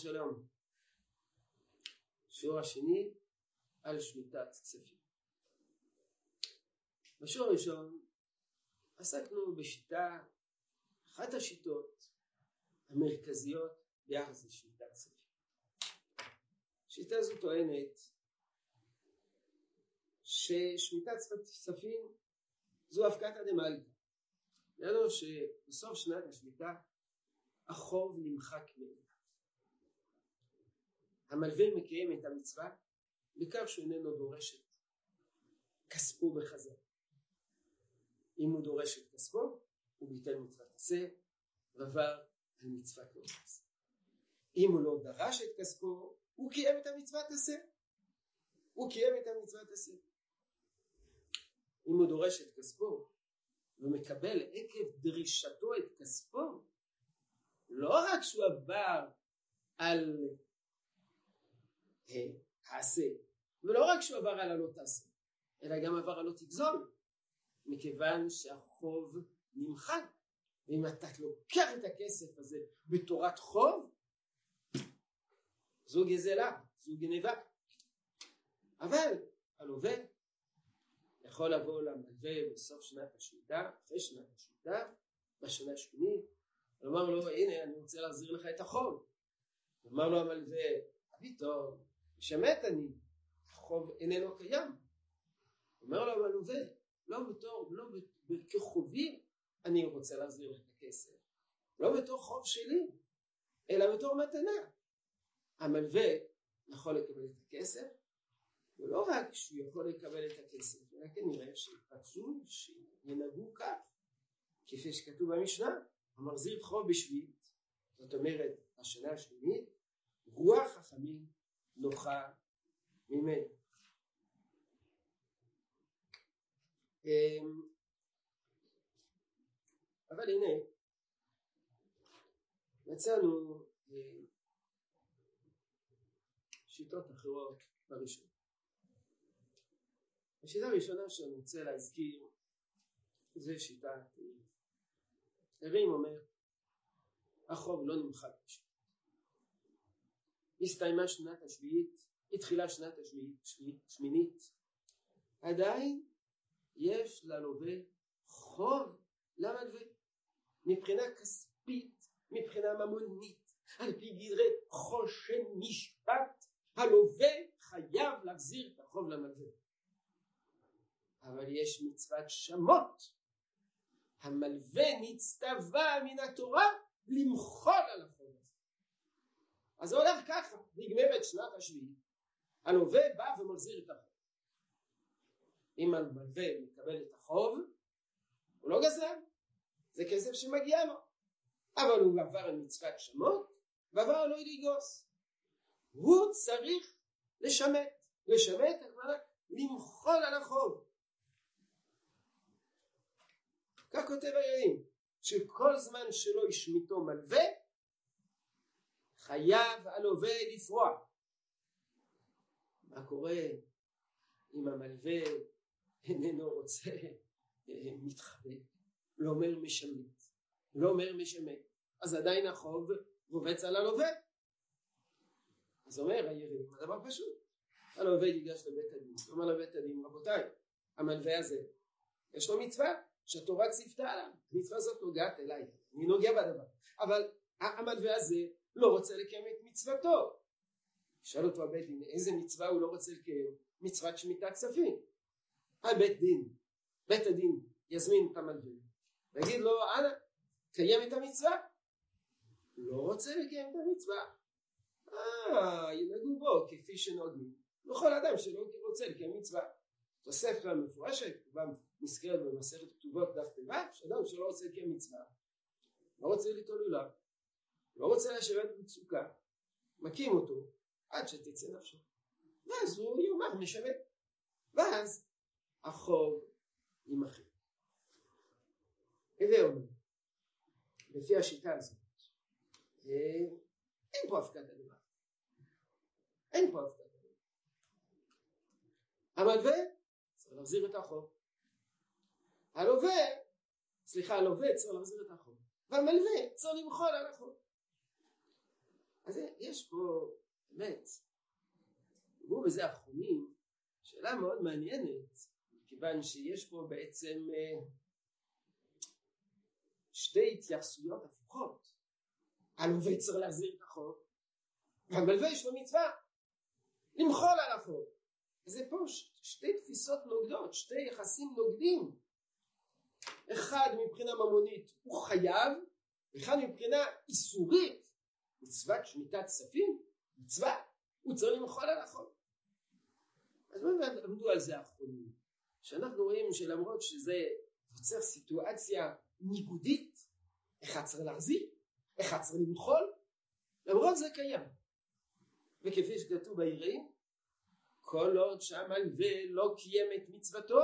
שלום. שיעור השני על שמיטת כספים. בשיעור הראשון עסקנו בשיטה, אחת השיטות המרכזיות ביחס לשמיטת כספים. השיטה הזו טוענת ששמיטת כספים זו הפקתא דמלכא. ידענו שבסוף שנת השמיטה החוב נמחק מאליו. המלווה מקיים את המצווה בכך שהוא איננו דורש את כספו בחזרה. אם הוא דורש את כספו, הוא ביטל מצוות עשה ועבר על מצוות לא עשה. אם הוא לא דרש את כספו, הוא קיים את המצוות עשה. הוא קיים את המצוות עשה. אם הוא דורש את כספו ומקבל עקב דרישתו את כספו, לא רק שהוא עבר על העשה, ולא רק שהוא עבר על הלא תעשה, אלא גם עבר על לא תגזול, מכיוון שהחוב נמחק. ואם אתה לוקח את הכסף הזה בתורת חוב, זו גזלה, זו גניבה. אבל הלווה יכול לבוא למלווה בסוף שנת השמיטה, אחרי שנת השמיטה, בשנה השמינית, ולומר לו הנה אני רוצה להחזיר לך את החוב. אמר לו המלווה, טוב, שמת אני, החוב איננו קיים. אומר לו המלווה, לא בתור, לא כחובי אני רוצה להחזיר לך את הכסף, לא בתור חוב שלי, אלא בתור מתנה. המלווה יכול לקבל את הכסף, ולא רק שהוא יכול לקבל את הכסף, אלא כנראה שרצו שינהגו כך, כפי שכתוב במשנה, המחזיר חוב בשביעית, זאת אומרת השנה השמינית, רוח חכמים נוחה ממנו. אמ, אבל הנה מצאנו אה, שיטות אחרות בראשון. השיטה הראשונה שאני רוצה להזכיר זה שיטת הרים אומר החוב לא נמחק בשביל הסתיימה שנת השביעית, התחילה שנת השביעית, שמינית, עדיין יש ללווה חוב. למלווה מבחינה כספית, מבחינה ממונית, על פי גדרי חושן משפט, הלווה חייב להחזיר את החוב למלווה. אבל יש מצוות שמות, המלווה נצטווה מן התורה למחול על החוב. אז זה הולך ככה, נגמרת שנת השביעית, הלווה בא ומחזיר את החוב. אם המלווה מקבל את החוב, הוא לא גזל, זה כסף שמגיע לו, אבל הוא עבר על מצוות שמות ועבר לא לגוס. הוא צריך לשמט, לשמט הכוונה למחול על החוב. כך כותב הירים, שכל זמן שלא ישמיטו מלווה חייב הלווה לפרוע. מה קורה אם המלווה איננו רוצה אה, מתחבא, לא אומר משמט, לא אומר משמט, אז עדיין החוב רובץ על הלווה. אז אומר הירים, הדבר פשוט, הלווה ייגש לבית הדין, אומר לבית הדין, רבותיי, המלווה הזה, יש לו מצווה שהתורה ציוותה עליו, המצווה הזאת נוגעת אליי, אני נוגע בדבר, אבל המלווה הזה לא רוצה לקיים את מצוותו. שאל אותו הבית דין איזה מצווה הוא לא רוצה לקיים? מצוות שמיטה כספים. הבית דין, בית הדין יזמין את המלווה ויגיד לו אנא קיים את המצווה. לא רוצה לקיים את המצווה. אה, ינהגו בו כפי שנוהגים בכל אדם שלא רוצה לקיים מצווה. תוספת המפורשת, כבר נזכרת במסכת כתובות דף ט"ו, שאדם שלא רוצה לקיים מצווה, לא רוצה ליטול לולב, לא רוצה לשבת במצוקה, מכים אותו עד שתצא נפשו. ואז הוא יאמר משווה. ואז החוב יימחק. הווה אומר, לפי השיטה הזאת, אה, אין פה הפקת הדבר. אין פה הפקת הדבר. המלווה צריך להחזיר את החוב. הלווה, סליחה, הלווה צריך להחזיר את החוב. והמלווה צריך למחול על החוב. אז יש פה באמת, דיברו בזה אחרונים, שאלה מאוד מעניינת, כיוון שיש פה בעצם אה, שתי התייחסויות הפוכות. הלווה צריך להחזיר את החוב, והמלווה יש לו מצווה למחול על החוב. זה פה שתי תפיסות נוגדות, שתי יחסים נוגדים. אחד מבחינה ממונית הוא חייב, ואחד מבחינה איסורית, מצוות שמיטת כספים, מצווה, הוא צריך למחול על החוב. אז מה עמדו על זה האחרונים? שאנחנו רואים שלמרות שזה יוצר סיטואציה ניגודית, אחד צריך להחזיר, אחד צריך למחול, למרות זה קיים. וכפי שכתוב ביראים, כל עוד שהמלווה לא קיים את מצוותו,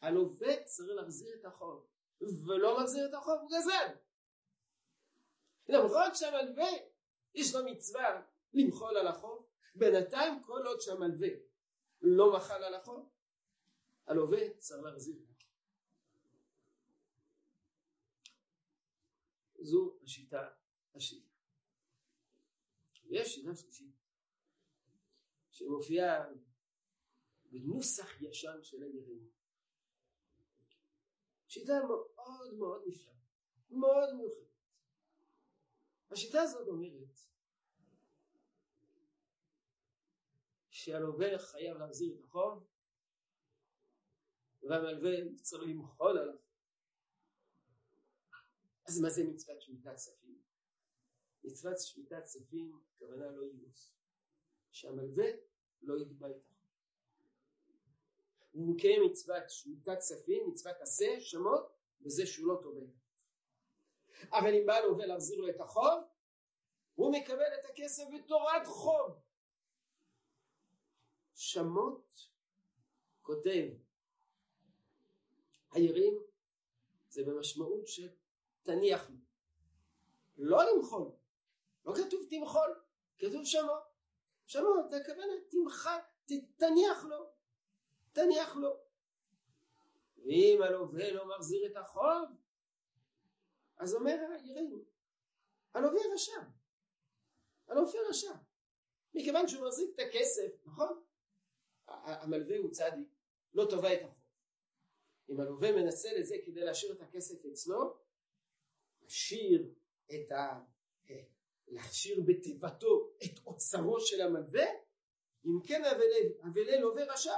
הלווה צריך להחזיר את החוב, ולא מחזיר את החוב הוא גזל. למרות שהמלווה יש לו מצווה למחול על החוב, בינתיים כל עוד שהמלווה לא מחל על החוב, הלווה צריך להחזיר. זו השיטה השנייה. ויש שיטה שלישית שמופיעה בנוסח ישן של הירים. שיטה מאוד מאוד נפלאה, מאוד מיוחדת. השיטה הזאת אומרת שהלווה חייב להחזיר את החוב והמלווה צריך למחול עליו. אז מה זה מצוות שמיטת כספים? מצוות שמיטת כספים, הכוונה לא יבוס. שהמלווה לא יתבע את החוב. הוא מקיים מצוות שמיטת כספים, מצוות עשה, שמות, וזה שהוא לא תובע. אבל אם בא לווה להחזיר לו את החוב, הוא מקבל את הכסף בתורת חוב. שמות כותב הירים זה במשמעות של תניח לו לא למחול. לא כתוב תמחול כתוב שמות. שמות הכוונה תמחה תניח לו. תניח לו. ואם הלווה לא מחזיר את החוב אז אומר הירים הלווה רשע הלווה רשע מכיוון שהוא מחזיק את הכסף נכון המלווה הוא צדיק, לא תובע את החוב. אם הלווה מנצל את זה כדי להשאיר את הכסף אצלו, להשאיר את ה... להשאיר בתיבתו את אוצרו של המלווה, אם כן אבלי לווה רשע.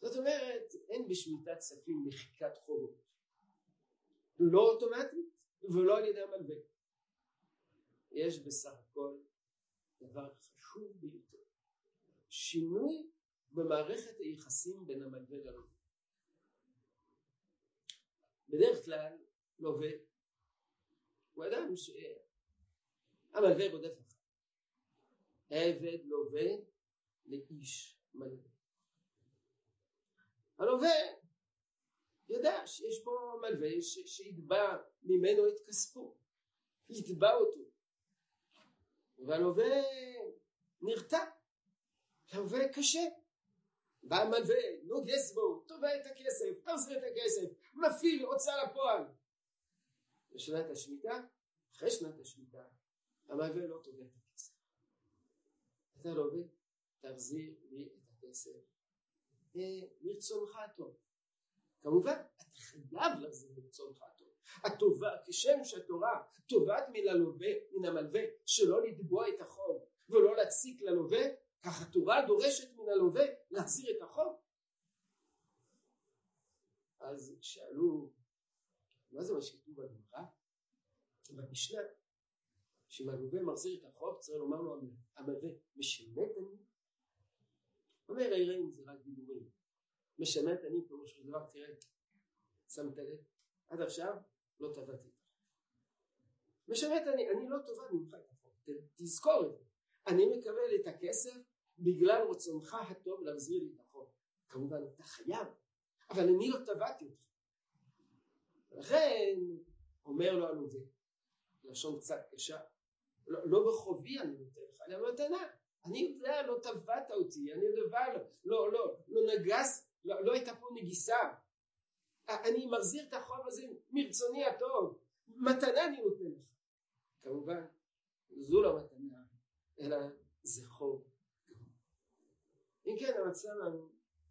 זאת אומרת, אין בשמיטת כספים מחיקת חובות. לא אוטומטית ולא על ידי המלווה. יש בסך הכל דבר חשוב ביותר. שינוי במערכת היחסים בין המלווה ללווה. בדרך כלל לווה הוא אדם שהמלווה רודף אחריו. עבד לווה לאיש מלווה. הלווה יודע שיש פה מלווה שיתבע ממנו את כספו, יתבע אותו. והלווה נרתע הלווה קשה. בא המלווה, נוגס בו, תובע את הכסף, תחזיר את הכסף, מפעיל הוצאה לפועל. בשנת השמיטה, אחרי שנת השמיטה, המלווה לא תובע את הכסף. אתה לווה, תחזיר לי את הכסף מרצונך הטוב. כמובן, אתה חייב להחזיר מרצונך הטוב. הטובה, כשם שהתורה תובעת מן הלווה, מן המלווה, שלא לתבוע את החוב ולא להציק ללווה, כך התורה דורשת מן הלווה להחזיר את החוב. אז שאלו, מה זה מה שכתוב בגמרא? במשנה, שאם הלווה מחזיר את החוב צריך לומר לו המלווה משמט אני? אומר היראים זה רק דיבורים. משמט אני פירוש של דבר תראה שמת לב עד עכשיו לא טבעתי משמט אני אני לא טובה ממך את החוב תזכור את זה אני מקבל את הכסף בגלל רצונך הטוב להחזיר לי את החוב. כמובן אתה חייב, אבל אני לא תבעתי אותך. לכן אומר לו הלווה, לשון קצת קשה, לא, לא בחובי אני נותן לך, אני מתנה. אני יודע, לא תבעת אותי, אני יודע, לא, לא, לא, לא נגס, לא, לא הייתה פה נגיסה. אני מחזיר את החוב הזה מרצוני הטוב, מתנה אני נותן לך. כמובן זו לא מתנה אלא זה חוב אם כן המצב לנו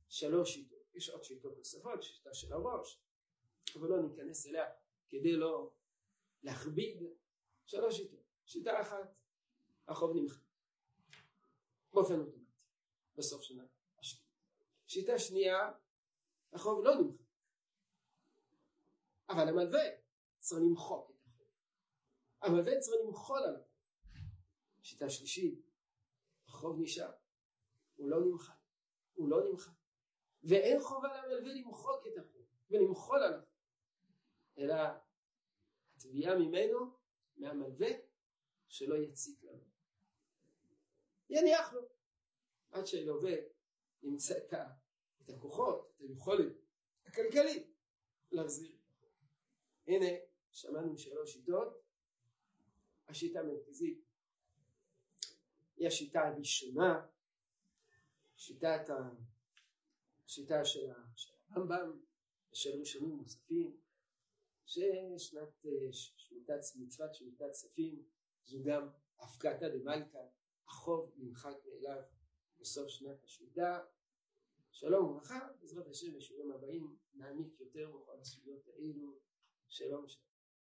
שלוש שיטות. יש עוד שיטות נוספות שיטה של הראש אבל לא ניכנס אליה כדי לא להכביד. שלוש שיטות. שיטה אחת החוב נמחק. באופן אוטומטי. בסוף שנה שיטה שנייה החוב לא נמחק. אבל המלווה צריך למחוק את החוב. המלווה צריך למחול על החוב. שיטה שלישית החוב נשאר. הוא לא נמחק. הוא לא נמחק. ואין חובה למלווה למחוק את החוב ולמחול על החוב. אלא התביעה ממנו מהמלווה שלא יציק לנו. יניח לו. עד שהלווה ימצא את הכוחות, את היכולת הכלכלית להחזיר. הנה שמענו שלוש שיטות. השיטה המרכזית היא השיטה הראשונה שיטת ה... שיטה של הרמב"ם ושל ראשונים נוספים ששנת שמיטת מצוות שמיטת כספים זו גם הפקתא דמלכא החוב נמחק מאליו בסוף שנת השמיטה. שלום וברכה בעזרת השם בשיעורים הבאים נעמיק יותר בכל הסוגיות האלו. שלום שלום